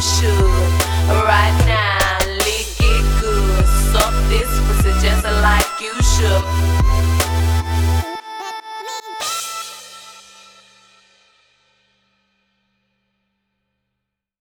should right now. Lick it good. Suck this pussy just like.